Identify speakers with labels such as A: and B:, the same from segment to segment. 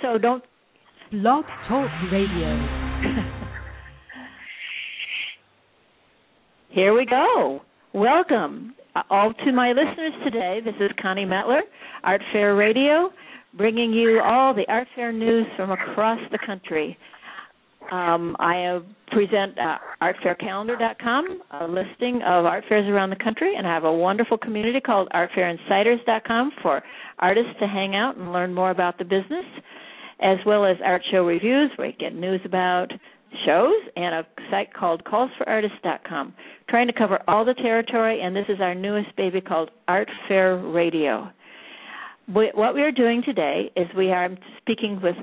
A: so don't.
B: Blog Talk Radio.
A: Here we go. Welcome uh, all to my listeners today. This is Connie Mettler, Art Fair Radio, bringing you all the art fair news from across the country. Um, I present uh, artfaircalendar.com, a listing of art fairs around the country, and I have a wonderful community called artfairinsiders.com for artists to hang out and learn more about the business, as well as art show reviews where you get news about shows, and a site called callsforartists.com, trying to cover all the territory, and this is our newest baby called Art Fair Radio. What we are doing today is we are speaking with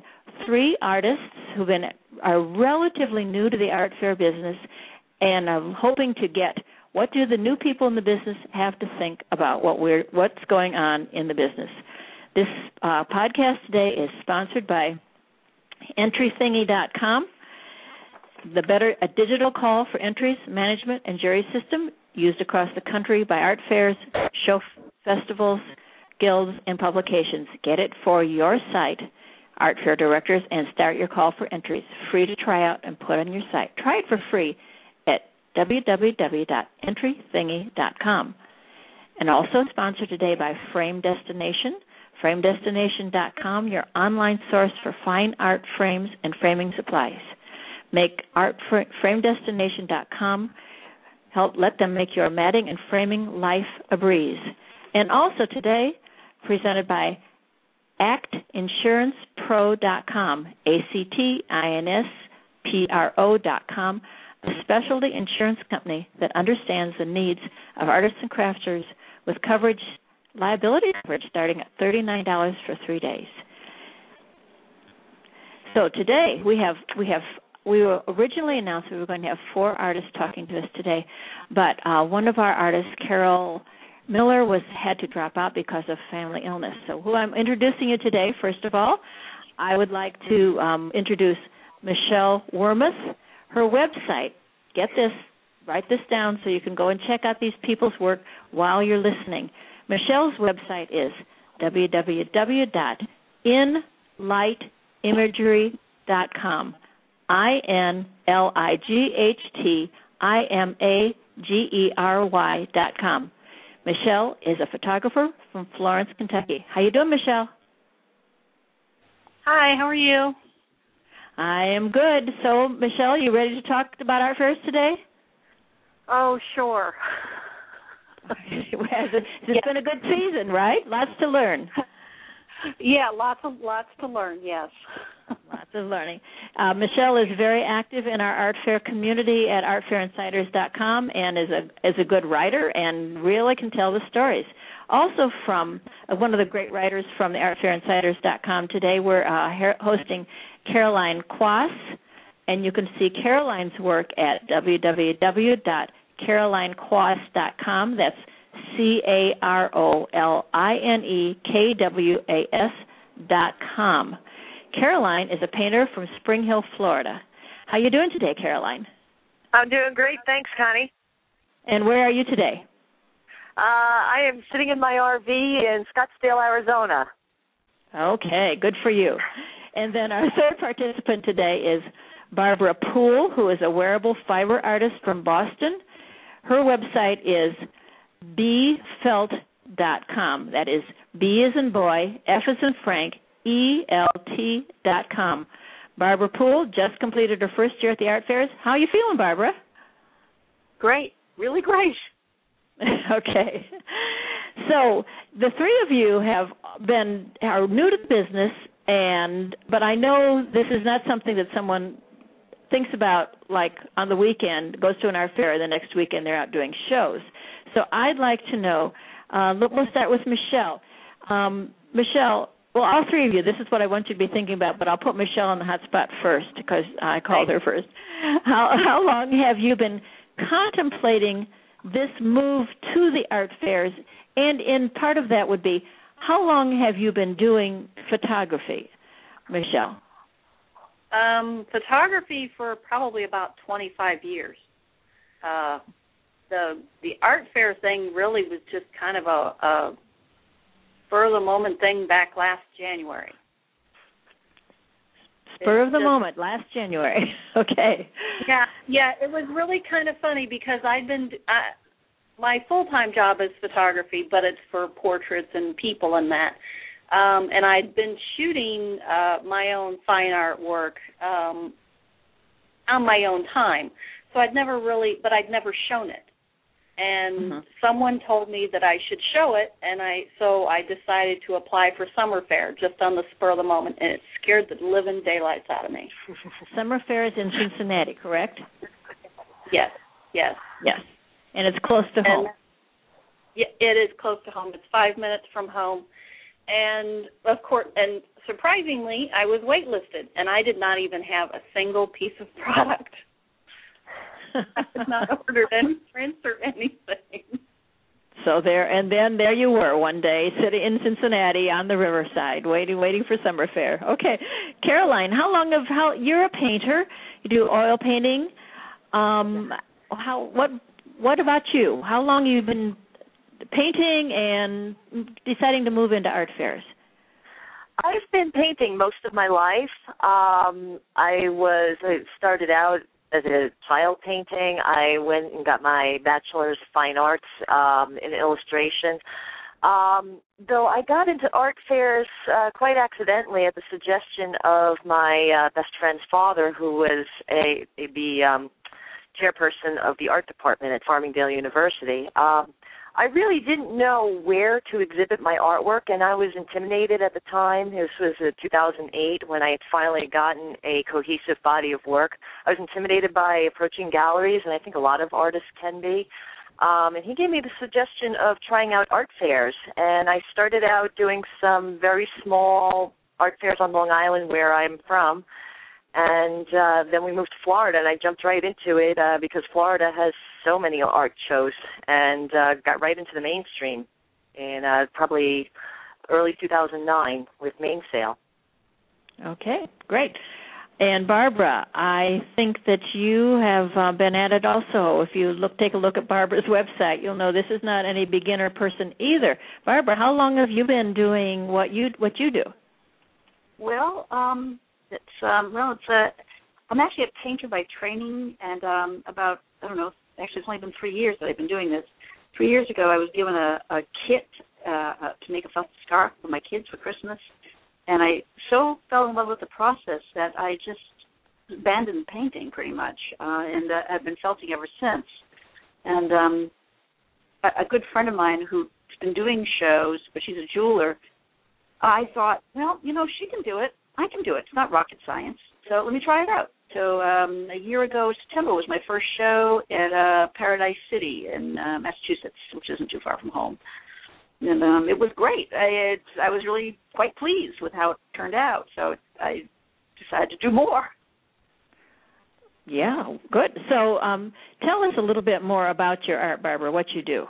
A: three artists who've been are relatively new to the art fair business, and I'm hoping to get what do the new people in the business have to think about what we're what's going on in the business. This uh, podcast today is sponsored by EntryThingy.com the better a digital call for entries, management, and jury system used across the country by art fairs, show festivals, guilds, and publications. Get it for your site, art fair directors, and start your call for entries. Free to try out and put on your site. Try it for free at www.entrythingy.com. And also sponsored today by Frame Destination. FrameDestination.com, your online source for fine art frames and framing supplies. Make artframedestination.com help let them make your matting and framing life a breeze. And also today, presented by actinsurancepro.com, A-C-T-I-N-S-P-R-O.com, a specialty insurance company that understands the needs of artists and crafters with coverage, liability coverage starting at $39 for three days. So today we have we have we were originally announced we were going to have four artists talking to us today, but uh, one of our artists, Carol Miller, was had to drop out because of family illness. So, who I'm introducing you today, first of all, I would like to um, introduce Michelle Wermuth. Her website, get this, write this down so you can go and check out these people's work while you're listening. Michelle's website is www.inlightimagery.com. I N L I G H T I M A G E R Y dot com. Michelle is a photographer from Florence, Kentucky. How you doing, Michelle?
C: Hi, how are you?
A: I am good. So, Michelle, you ready to talk about art fairs today?
C: Oh, sure.
A: it's yeah. been a good season, right? Lots to learn.
C: Yeah, lots of lots to learn. Yes.
A: Lots of learning. Uh, Michelle is very active in our art fair community at artfairinsiders.com and is a is a good writer and really can tell the stories. Also, from uh, one of the great writers from the artfairinsiders.com today, we're uh, hosting Caroline Kwas, and you can see Caroline's work at www.carolinekwas.com. That's C A R O L I N E K W A S dot com. Caroline is a painter from Spring Hill, Florida. How you doing today, Caroline?
C: I'm doing great, thanks, Connie.
A: And where are you today?
C: Uh, I am sitting in my RV in Scottsdale, Arizona.
A: Okay, good for you. And then our third participant today is Barbara Poole, who is a wearable fiber artist from Boston. Her website is bfelt.com. That is B as in boy, F as in Frank, E-L-T dot com. Barbara Poole just completed her first year at the art fairs. How are you feeling, Barbara?
C: Great, really great.
A: okay. So the three of you have been are new to the business, and but I know this is not something that someone thinks about like on the weekend, goes to an art fair, the next weekend they're out doing shows. So I'd like to know. Uh, we'll start with Michelle. Um, Michelle, well, all three of you. This is what I want you to be thinking about, but I'll put Michelle on the hot spot first because I called her first. How how long have you been contemplating this move to the art fairs? And in part of that would be how long have you been doing photography, Michelle?
C: Um, photography for probably about 25 years. Uh, the the art fair thing really was just kind of a, a for the moment thing back last January.
A: spur of the
C: just,
A: moment, last January. okay.
C: Yeah, yeah. It was really kind of funny because I'd been I, my full time job is photography, but it's for portraits and people and that. Um, and I'd been shooting uh, my own fine art work um, on my own time, so I'd never really, but I'd never shown it and
A: Mhm.
C: someone told me that I should show it and I so I decided to apply for summer fair just on the spur of the moment and it scared the living daylights out of me.
A: Summer Fair is in Cincinnati, correct?
C: Yes. Yes.
A: Yes. And it's close to home.
C: Yeah, it is close to home. It's 5 minutes from home. And of course and surprisingly, I was waitlisted and I did not even have a single piece of product. I had not ordered any prints or anything.
A: So there, and then there you were one day, sitting in Cincinnati on the riverside, waiting, waiting for summer fair. Okay, Caroline, how long of how you're a painter? You do oil painting. Um, how what what about you? How long you been painting and deciding to move into art fairs?
D: I've been painting most of my life. Um, I was I started out as a child painting. I went and got my bachelor's fine arts um, in illustration. Um, though I got into art fairs uh, quite accidentally at the suggestion of my uh, best friend's father, who was a, a the um, chairperson of the art department at Farmingdale University. Um, I really didn't know where to exhibit my artwork, and I was intimidated at the time. This was uh, 2008 when I had finally gotten a cohesive body of work. I was intimidated by approaching galleries, and I think a lot of artists can be. Um, and he gave me the suggestion of trying out art fairs, and I started out doing some very small art fairs on Long Island, where I'm from and uh, then we moved to Florida, and I jumped right into it uh, because Florida has so many art shows, and uh, got right into the mainstream in uh, probably early 2009 with Mainsail.
A: Okay, great. And Barbara, I think that you have uh, been at it also. If you look, take a look at Barbara's website, you'll know this is not any beginner person either. Barbara, how long have you been doing what you what you do?
E: Well, um, it's um, well, it's a. I'm actually a painter by training, and um, about I don't know. Actually, it's only been three years that I've been doing this. Three years ago, I was given a, a kit uh, uh, to make a felt scarf for my kids for Christmas, and I so fell in love with the process that I just abandoned painting pretty much, uh, and uh, I've been felting ever since. And um, a, a good friend of mine who's been doing shows, but she's a jeweler. I thought, well, you know, she can do it. I can do it. It's not rocket science. So let me try it out. So um, a year ago, September was my first show at uh, Paradise City in uh, Massachusetts, which isn't too far from home. And um, it was great. I it, I was really quite pleased with how it turned out. So I decided to do more.
A: Yeah, good. So, um, tell us a little bit more about your art, Barbara. What you do.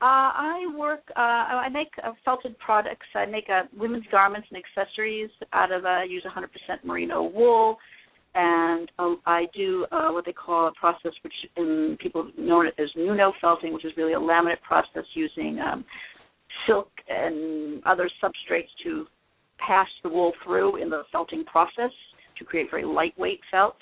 E: Uh, I work. Uh, I make uh, felted products. I make uh, women's garments and accessories out of. Uh, I use 100% merino wool, and um, I do uh, what they call a process which in, people know it as Nuno felting, which is really a laminate process using um, silk and other substrates to pass the wool through in the felting process to create very lightweight felt.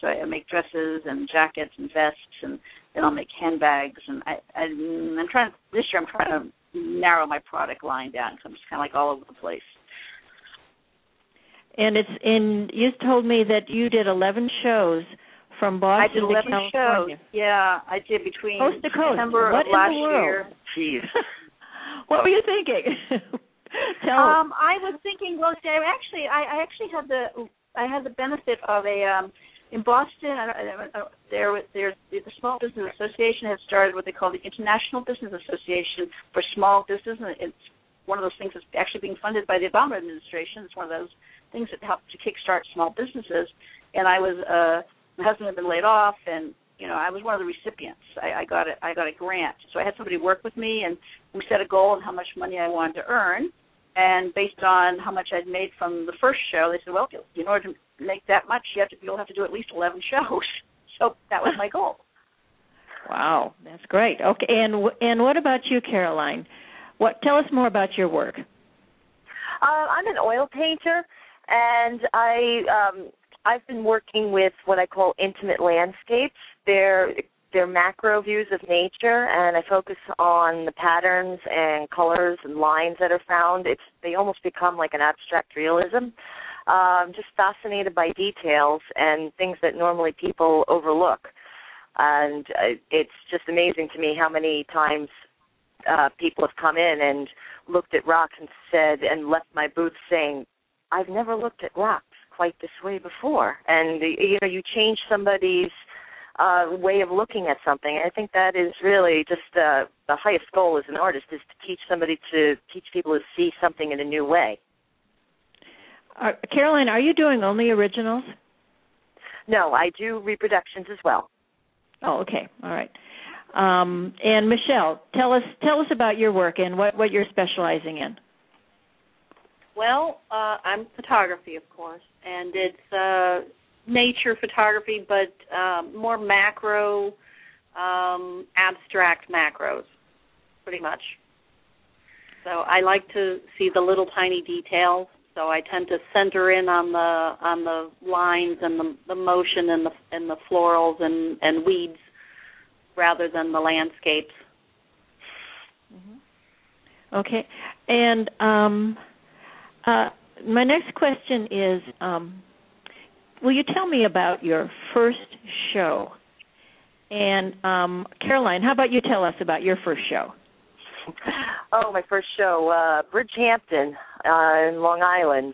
E: So I make dresses and jackets and vests and then I'll make handbags and I, I I'm trying this year I'm trying to narrow my product line down because I'm just kind of like all over the place.
A: And it's in. You told me that you did 11 shows from Boston
E: I did 11
A: to California.
E: shows. Yeah, I did between
A: Coast to coast.
E: September
A: what
E: of last
A: in the world?
E: year.
D: Jeez.
A: what were you thinking? Tell
E: Um, I was thinking. Well, see, I actually, I, I actually had the, I had the benefit of a, um, in Boston. I, I, I, there, there's the Small Business Association has started what they call the International Business Association for Small Business, and it's one of those things that's actually being funded by the Obama administration. It's one of those things that help to kickstart small businesses. And I was, uh, my husband had been laid off, and you know, I was one of the recipients. I, I got a, I got a grant, so I had somebody work with me, and we set a goal on how much money I wanted to earn. And based on how much I'd made from the first show, they said, "Well, in order to make that much, you have to you'll have to do at least eleven shows." So that was my goal.
A: Wow, that's great. Okay, and and what about you, Caroline? What? Tell us more about your work.
D: Uh, I'm an oil painter, and I um, I've been working with what I call intimate landscapes. They're they're macro views of nature, and I focus on the patterns and colors and lines that are found. It's they almost become like an abstract realism. Um, just fascinated by details and things that normally people overlook, and uh, it's just amazing to me how many times uh, people have come in and looked at rocks and said and left my booth saying, "I've never looked at rocks quite this way before," and you know you change somebody's uh, way of looking at something. I think that is really just uh, the highest goal as an artist is to teach somebody to teach people to see something in a new way.
A: Uh, Caroline, are you doing only originals?
D: No, I do reproductions as well.
A: Oh, okay, all right. Um, and Michelle, tell us tell us about your work and what what you're specializing in.
C: Well, uh, I'm photography, of course, and it's uh, nature photography, but um, more macro, um, abstract macros, pretty much. So I like to see the little tiny details. So I tend to center in on the on the lines and the, the motion and the and the florals and and weeds rather than the landscapes.
A: Mm-hmm. Okay, and um, uh, my next question is. Will you tell me about your first show? And um, Caroline, how about you tell us about your first show?
D: Oh, my first show, uh, Bridgehampton uh, in Long Island.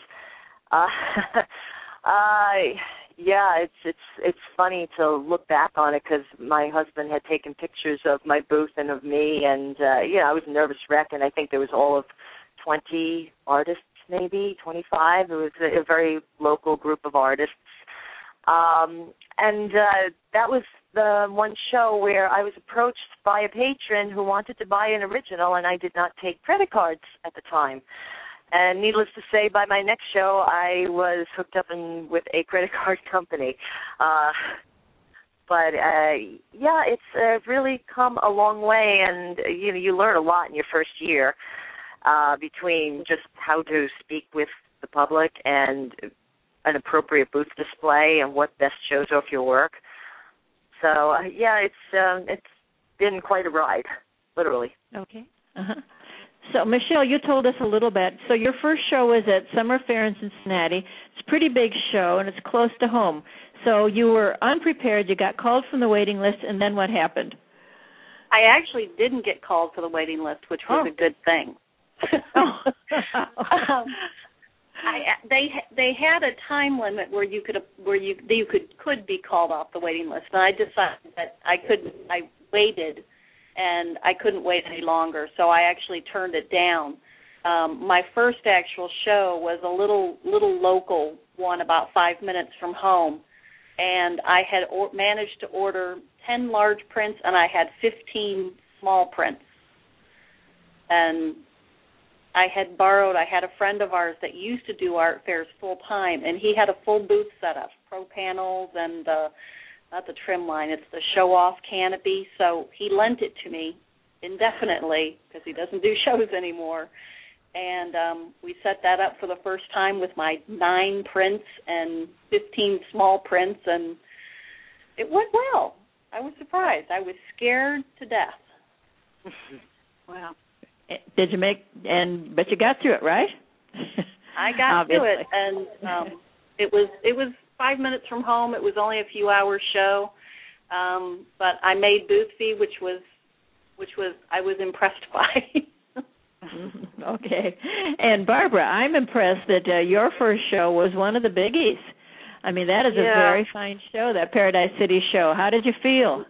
D: Uh, uh, yeah, it's it's it's funny to look back on it because my husband had taken pictures of my booth and of me, and uh, yeah, I was a nervous wreck, and I think there was all of twenty artists, maybe twenty five. It was a, a very local group of artists um, and uh, that was the one show where I was approached by a patron who wanted to buy an original, and I did not take credit cards at the time. And needless to say, by my next show, I was hooked up in, with a credit card company. Uh, but uh, yeah, it's uh, really come a long way, and you know you learn a lot in your first year uh, between just how to speak with the public and an appropriate booth display and what best shows off your work. So uh, yeah, it's um, it's been quite a ride, literally.
A: Okay. Uh-huh. So Michelle, you told us a little bit. So your first show was at Summer Fair in Cincinnati. It's a pretty big show and it's close to home. So you were unprepared. You got called from the waiting list, and then what happened?
C: I actually didn't get called for the waiting list, which was
A: oh.
C: a good thing. Um, I they they had a time limit where you could where you you could could be called off the waiting list, and I decided that I couldn't. I waited, and I couldn't wait any longer, so I actually turned it down. Um, my first actual show was a little little local one about five minutes from home, and I had or- managed to order ten large prints, and I had fifteen small prints, and I had borrowed. I had a friend of ours that used to do art fairs full time, and he had a full booth set up, pro panels and uh, not the trim line. It's the show off canopy. So he lent it to me indefinitely because he doesn't do shows anymore. And um, we set that up for the first time with my nine prints and 15 small prints, and it went well. I was surprised. I was scared to death.
A: wow. Did you make and but you got through it, right?
C: I got through it, and um, it was it was five minutes from home. It was only a few hours show, um, but I made booth fee, which was which was I was impressed by.
A: okay, and Barbara, I'm impressed that uh, your first show was one of the biggies. I mean, that is
C: yeah.
A: a very fine show, that Paradise City show. How did you feel?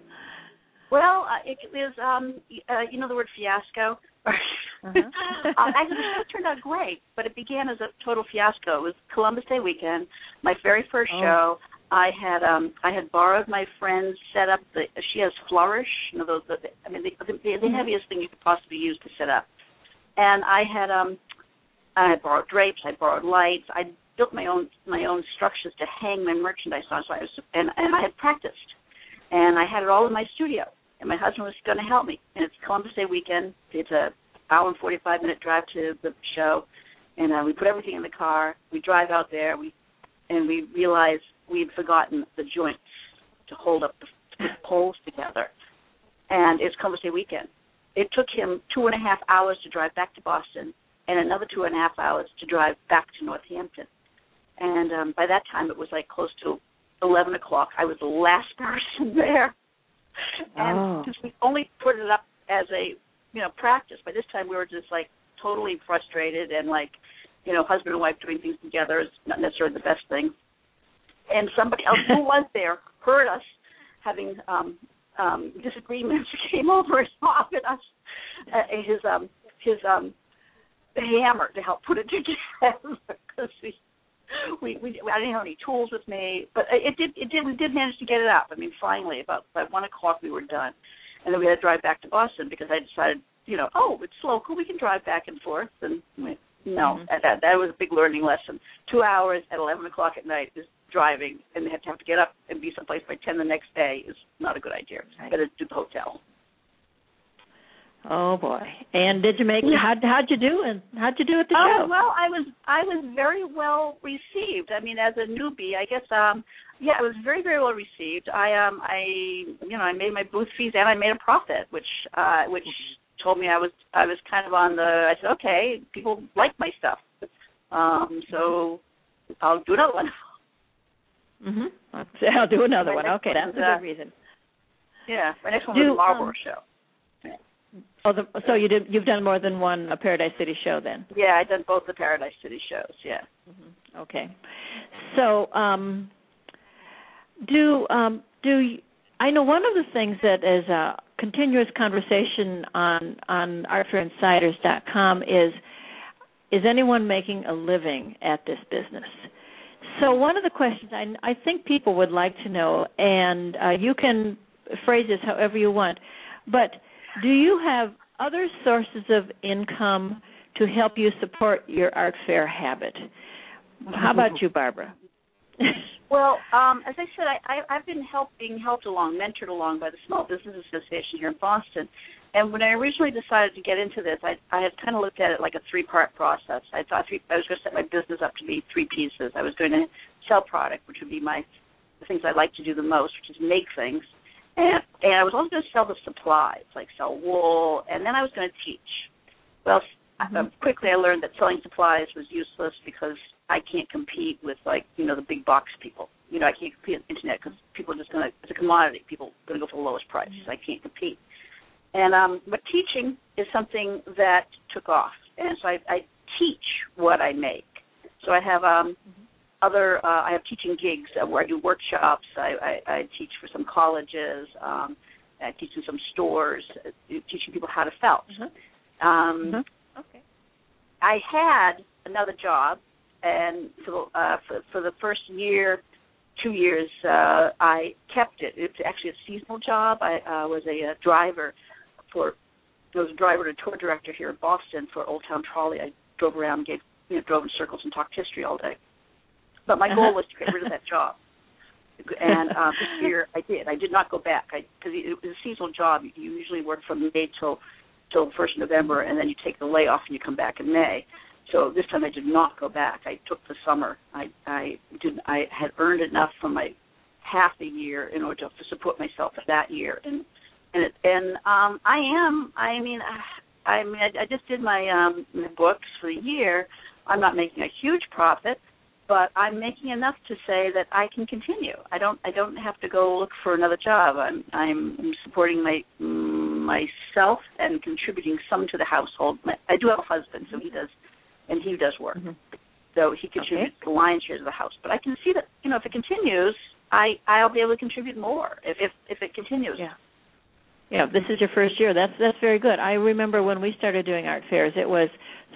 E: Well, uh, it was um uh, you know the word fiasco. Uh-huh. um, actually, the show turned out great, but it began as a total fiasco. It was Columbus Day weekend, my very first
A: oh.
E: show. I had um I had borrowed my friend's set up. The she has Flourish, you know those. The, I mean, the, the, the
A: mm-hmm.
E: heaviest thing you could possibly use to set up. And I had um I had borrowed drapes. I borrowed lights. I built my own my own structures to hang my merchandise on. So I was and and I had practiced, and I had it all in my studio and my husband was going to help me. And it's Columbus Day weekend. It's a hour and forty five minute drive to the show, and uh, we put everything in the car. We drive out there. We and we realize we'd forgotten the joints to hold up the, the poles together. And it's Columbus Day weekend. It took him two and a half hours to drive back to Boston, and another two and a half hours to drive back to Northampton. And um, by that time, it was like close to eleven o'clock. I was the last person there, and
A: Oh.
E: we only put it up as a you know practice, by this time we were just like totally frustrated and like you know husband and wife doing things together is not necessarily the best thing. And somebody else who was there heard us having um um disagreements, came over and offered us uh, his um his um hammer to help put it together because we we, we I didn't have any tools with me, but it did it did we did manage to get it up. I mean, finally, about by one o'clock we were done, and then we had to drive back to Boston because I decided, you know, oh, it's local, we can drive back and forth. And we, no,
A: Mhm.
E: that that was a big learning lesson. Two hours at eleven o'clock at night is driving, and they have to have to get up and be someplace by ten the next day is not a good idea.
A: Right.
E: Better do the hotel.
A: Oh boy! And did you make? How how'd you do? And how'd you do at the
E: Oh
A: show?
E: well, I was I was very well received. I mean, as a newbie, I guess um yeah, I was very very well received. I um I you know I made my booth fees and I made a profit, which uh which told me I was I was kind of on the I said okay people like my stuff, um so I'll do another one.
A: Mhm. I'll do another
E: My
A: one. Okay, that's a
E: uh,
A: good reason.
E: Yeah, my next one
A: Do,
E: was the Marlborough
A: um,
E: show.
A: Oh, the, so you did. You've done more than one uh, Paradise City show then.
E: Yeah, I've done both the Paradise City shows. Yeah.
A: Mhm. Okay. So, um, do um, do I know one of the things that is a continuous conversation on on artfairinsiders.com is is anyone making a living at this business? So one of the questions I, I think people would like to know, and uh, you can phrase this however you want, but do you have other sources of income to help you support your art fair habit? How about you, Barbara?
E: Well, um, as I said, I, I, I've been being helped along, mentored along by the Small Business Association here in Boston. And when I originally decided to get into this, I, I had kind of looked at it like a three-part process. I thought three, I was going to set my business up to be three pieces. I was going to sell product, which would be my the things I like to do the most, which is make things. And, and I was also going to sell the supplies, like sell wool, and then I was going to teach. Well, uh, quickly I learned that selling supplies was useless because I can't compete with like you know the big box people. You know I can't compete on the internet because people are just going to it's a commodity. People are going to go for the lowest price. I can't compete. And um, but teaching is something that took off, and so I, I teach what I make. So I have um, other uh, I have teaching gigs uh, where I do workshops. I, I, I teach for some colleges. Um, I teach in some stores, uh, teaching people how to felt.
A: Mhm.
E: Um,
A: Mhm. Okay.
E: I had another job, and for uh, for, for the first year, two years, uh, I kept it. It's actually a seasonal job. I uh, was a, uh driver for. I was a driver and a tour director here in Boston for Old Town Trolley. I drove around, gave you know, drove in circles and talked history all day. But my goal was to get rid of that job. And uh, this year I did. I did not go back because it was a seasonal job. You usually work from May till till first November, and then you take the layoff and you come back in May. So this time I did not go back. I took the summer. I I did I had earned enough from my half a year in order to, to support myself for that year, and and it, and um I am. I mean. I, I mean, I, I just did my um my books for the year. I'm not making a huge profit, but I'm making enough to say that I can continue. I don't I don't have to go look for another job. I'm I'm supporting my myself and contributing some to the household. My, I do have a husband, so he does, and he does work.
A: Mhm.
E: So he contributes the lion's share of the house. But I can see that you know if it continues, I I'll be able to contribute more if if if it continues.
A: Yeah. Yeah, this is your first year. That's that's very good. I remember when we started doing art fairs, it was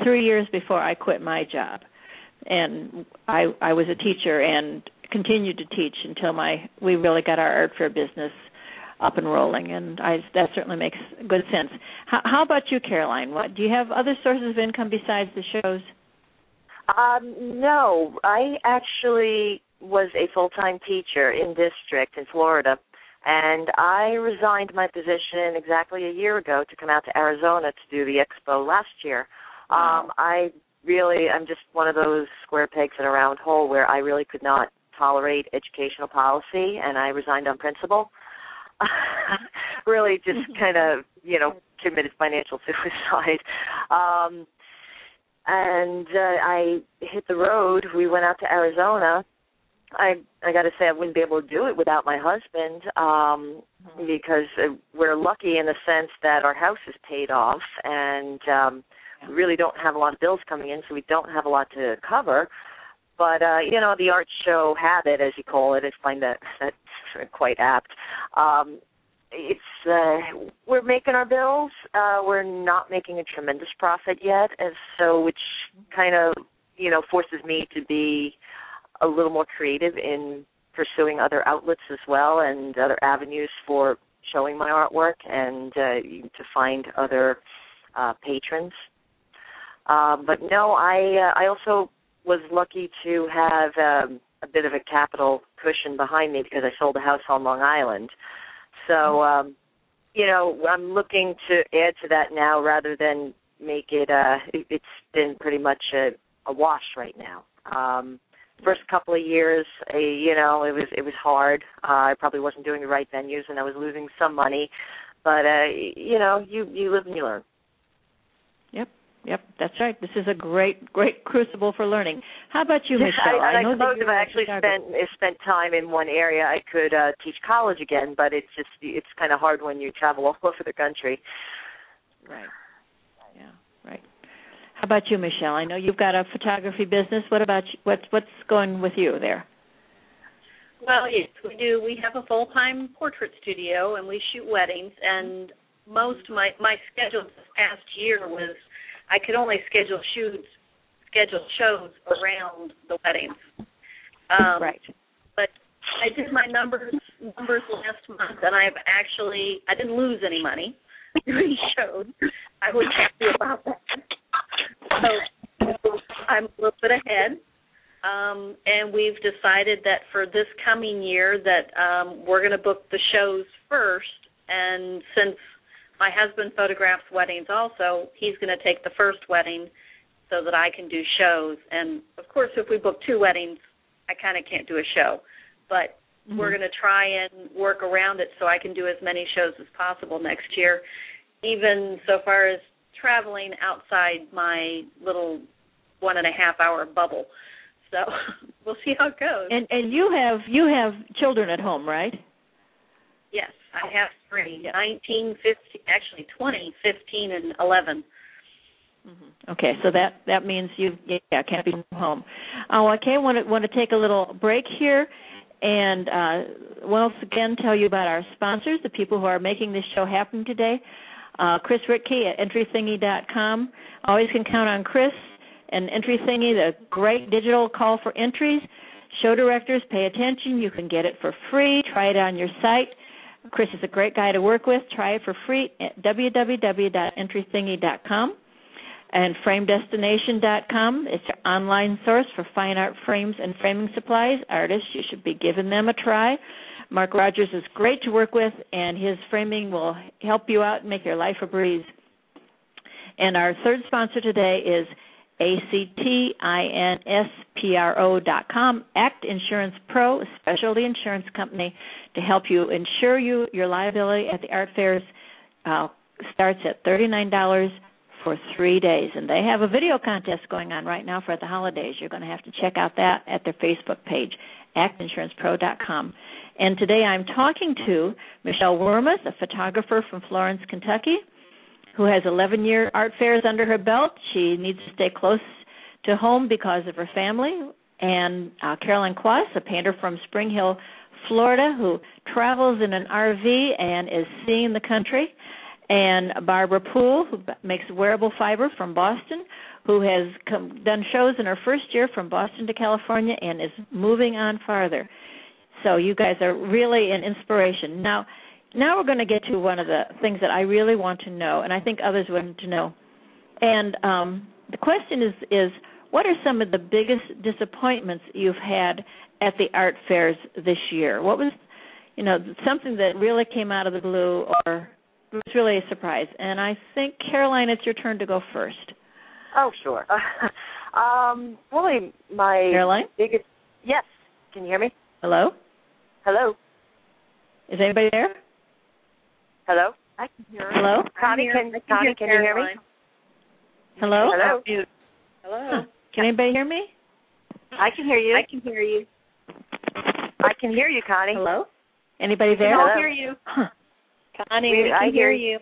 A: three years before I quit my job, and I I was a teacher and continued to teach until my we really got our art fair business up and rolling, and I that certainly makes good sense. How, how about you, Caroline? What do you have other sources of income besides the shows?
D: Um, no, I actually was a full-time teacher in district in Florida, and I resigned my position exactly a year ago to come out to Arizona to do the expo last year.
A: Wow.
D: Um, I really I'm just one of those square pegs in a round hole where I really could not tolerate educational policy and I resigned on principle. really just kind of, you know, committed financial suicide. Um and uh, I hit the road. We went out to Arizona. I I got to say I wouldn't be able to do it without my husband um mm-hmm. because uh, we're lucky in the sense that our house is paid off and um we really don't have a lot of bills coming in so we don't have a lot to cover. But uh you know the art show habit as you call it. I find that that's quite apt. Um it's uh we're making our bills. Uh we're not making a tremendous profit yet and so which kind of you know forces me to be a little more creative in pursuing other outlets as well and other avenues for showing my artwork and uh to find other uh patrons uh but no i uh, i also was lucky to have um a bit of a capital cushion behind me because I sold a house on Long Island so, mm-hmm. um, you know, I'm looking to add to that now rather than make it. Uh, it it's been pretty much a, a wash right now. Um, first couple of years, uh, you know, it was it was hard. Uh, I probably wasn't doing the right venues, and I was losing some money. But uh, you know, you you live and you learn.
A: Yep. Yep, that's right. This is a great, great crucible for learning. How about you, Michelle?
D: I,
A: I, know
D: suppose
A: that
D: if I actually spent spent time in one area, I could uh, teach college again. But it's just it's kind of hard when you travel all over the country.
A: Right. Yeah. Right. How about you, Michelle? I know you've got a photography business. What about you? what's what's going with you there?
C: Well, yes, we do. We have a full time portrait studio, and we shoot weddings. And most of my my schedule this past year was I could only schedule shoots, schedule shows around the weddings. Um,
A: right.
C: But I did my numbers numbers last month, and I've actually I didn't lose any money doing shows. I was happy about that. So I'm a little bit ahead. Um, and we've decided that for this coming year that um, we're going to book the shows first. And since my husband photographs weddings also. He's going to take the first wedding so that I can do shows. And of course, if we book two weddings, I kind of can't do a show. But mm-hmm. we're going to try and work around it so I can do as many shows as possible next year, even so far as traveling outside my little one and a half hour bubble. So we'll see how it goes.
A: And and you have you have children at home, right?
C: Yes, I have three. Nineteen, fifteen, actually twenty, fifteen, and 11.
A: Mm-hmm. Okay, so that that means you yeah can't be home. Oh, okay. Want to want to take a little break here, and uh, once again tell you about our sponsors, the people who are making this show happen today. Uh, Chris Ritke at EntryThingy.com. Always can count on Chris and EntryThingy, the great digital call for entries. Show directors, pay attention. You can get it for free. Try it on your site. Chris is a great guy to work with. Try it for free at www.entrythingy.com and framedestination.com. It's your online source for fine art frames and framing supplies. Artists, you should be giving them a try. Mark Rogers is great to work with, and his framing will help you out and make your life a breeze. And our third sponsor today is A-C-T-I-N-S-P-R-O dot com, ACT Insurance Pro, a specialty insurance company to help you insure you your liability at the art fairs. Uh, starts at $39 for three days. And they have a video contest going on right now for the holidays. You're going to have to check out that at their Facebook page, actinsurancepro.com. And today I'm talking to Michelle Wermuth, a photographer from Florence, Kentucky who has 11 year art fairs under her belt. She needs to stay close to home because of her family. And uh, Carolyn Kwas, a painter from Spring Hill, Florida, who travels in an RV and is seeing the country. And Barbara Poole, who makes wearable fiber from Boston, who has come, done shows in her first year from Boston to California and is moving on farther. So you guys are really an inspiration. Now, now we're going to get to one of the things that I really want to know, and I think others want to know. And um, the question is, is what are some of the biggest disappointments you've had at the art fairs this year? What was, you know, something that really came out of the blue or was really a surprise? And I think Caroline, it's your turn to go first.
D: Oh, sure. Um, probably my
A: Caroline?
D: biggest. Yes. Can you hear me?
A: Hello?
D: Hello.
A: Is anybody there?
D: Hello.
E: I can hear her.
A: Hello?
D: Connie, can Connie, can you hear me?
A: Hello?
D: Hello.
C: Hello.
A: Can anybody hear me?
E: I can hear you.
C: I can hear you.
D: I can hear you, Connie.
A: Hello? Anybody
E: We
A: there?
E: can hear you.
A: Huh.
C: Connie,
D: We-
C: we,
D: I
C: can
D: hear
C: hear
D: you.
C: you.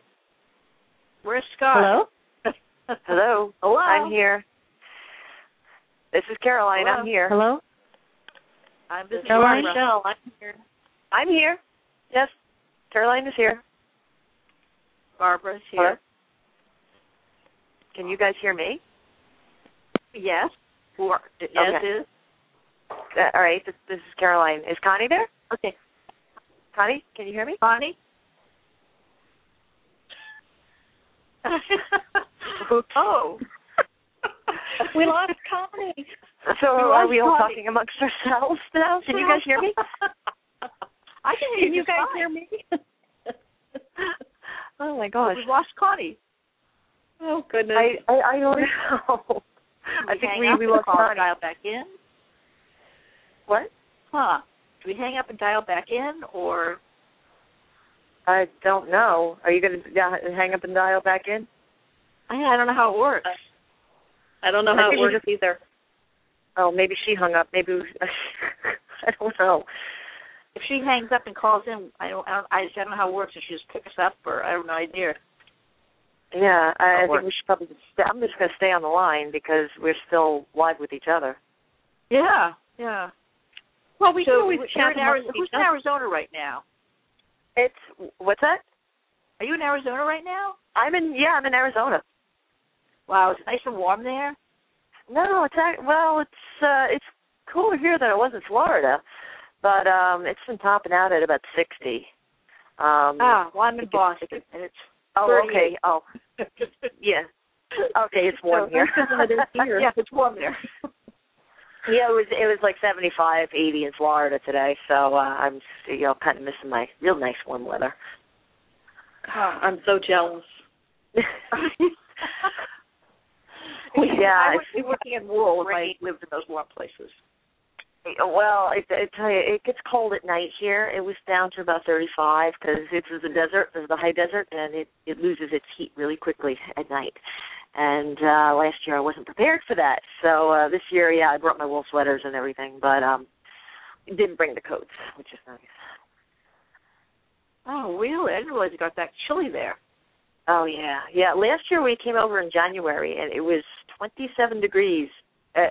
E: Where's Scott?
A: Hello?
D: Hello.
E: Hello.
D: I'm here. This is Caroline.
E: Hello.
D: I'm here.
A: Hello?
E: I'm this is
A: Caroline?
E: Barbara.
C: Michelle, I can hear.
D: I'm here. Yes. Caroline is here.
E: Barbara's here.
D: Can you guys hear me?
E: Yes.
D: Who are,
E: Yes,
D: okay.
E: is.
D: Uh, all right. This, this is Caroline. Is Connie there?
E: Okay.
D: Connie, can you hear me?
E: Connie? oh.
C: We lost Connie.
D: So
E: We
D: are we all
E: Connie.
D: talking amongst ourselves now? Can you guys hear me?
E: I can hear
C: Can you
E: just
C: guys
E: fine.
C: hear me?
D: Oh my gosh.
E: We've lost Connie.
C: oh goodness.
D: I I, I don't know. I think we we
E: and
D: lost
E: call and
D: Connie.
E: dial back in.
D: What?
E: Huh. Do we hang up and dial back in or
D: I don't know. Are you going to yeah, hang up and dial back in?
E: I, I don't know how it works.
C: I don't know
D: I
C: how
D: think
C: it
D: we
C: works either.
D: Oh, maybe she hung up. Maybe we, I don't know.
E: If she hangs up and calls in, I don't I don't I, don't know how it works if she just picks up or I have no idea.
D: Yeah, I, I think we should probably. Just stay, I'm just going to stay on the line because we're still live with each other.
E: Yeah, yeah.
C: Well, we
E: so
C: can always
E: you're
C: chat
E: in
C: amongst
E: Arizona, who's in. Arizona right now?
D: It's what's that?
E: Are you in Arizona right now?
D: I'm in. Yeah, I'm in Arizona.
E: Wow, it's nice and warm there.
D: No, it's act- well, it's uh it's cooler here than it was in Florida, but um it's been topping out at about sixty. Um
E: Ah, well, I'm in
D: it's-
E: Boston, and it's
D: Oh, okay. Oh, yeah. Okay, it's warm
E: So
D: here.
E: here. yeah, it's warm there.
D: yeah, it was it was like seventy five, eighty in Florida today, so uh, I'm you know kind of missing my real nice warm weather.
C: I'm so jealous.
D: yeah,
E: I
D: it's-
E: would be working in wool if I lived in those warm places.
D: Well, I, I tell you, it gets cold at night here. It was down to about 35 because it's the desert, it's the high desert, and it it loses its heat really quickly at night. And uh last year I wasn't prepared for that, so uh this year, yeah, I brought my wool sweaters and everything, but um didn't bring the coats, which is nice.
E: Oh, really? I didn't realize it got that chilly there.
D: Oh yeah, yeah. Last year we came over in January, and it was 27 degrees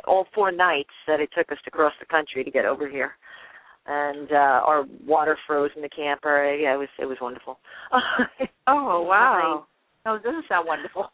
D: all four nights that it took us to cross the country to get over here. And uh our water froze in the camper. Yeah, it was it was wonderful.
E: Oh, wow. oh doesn't sound wonderful.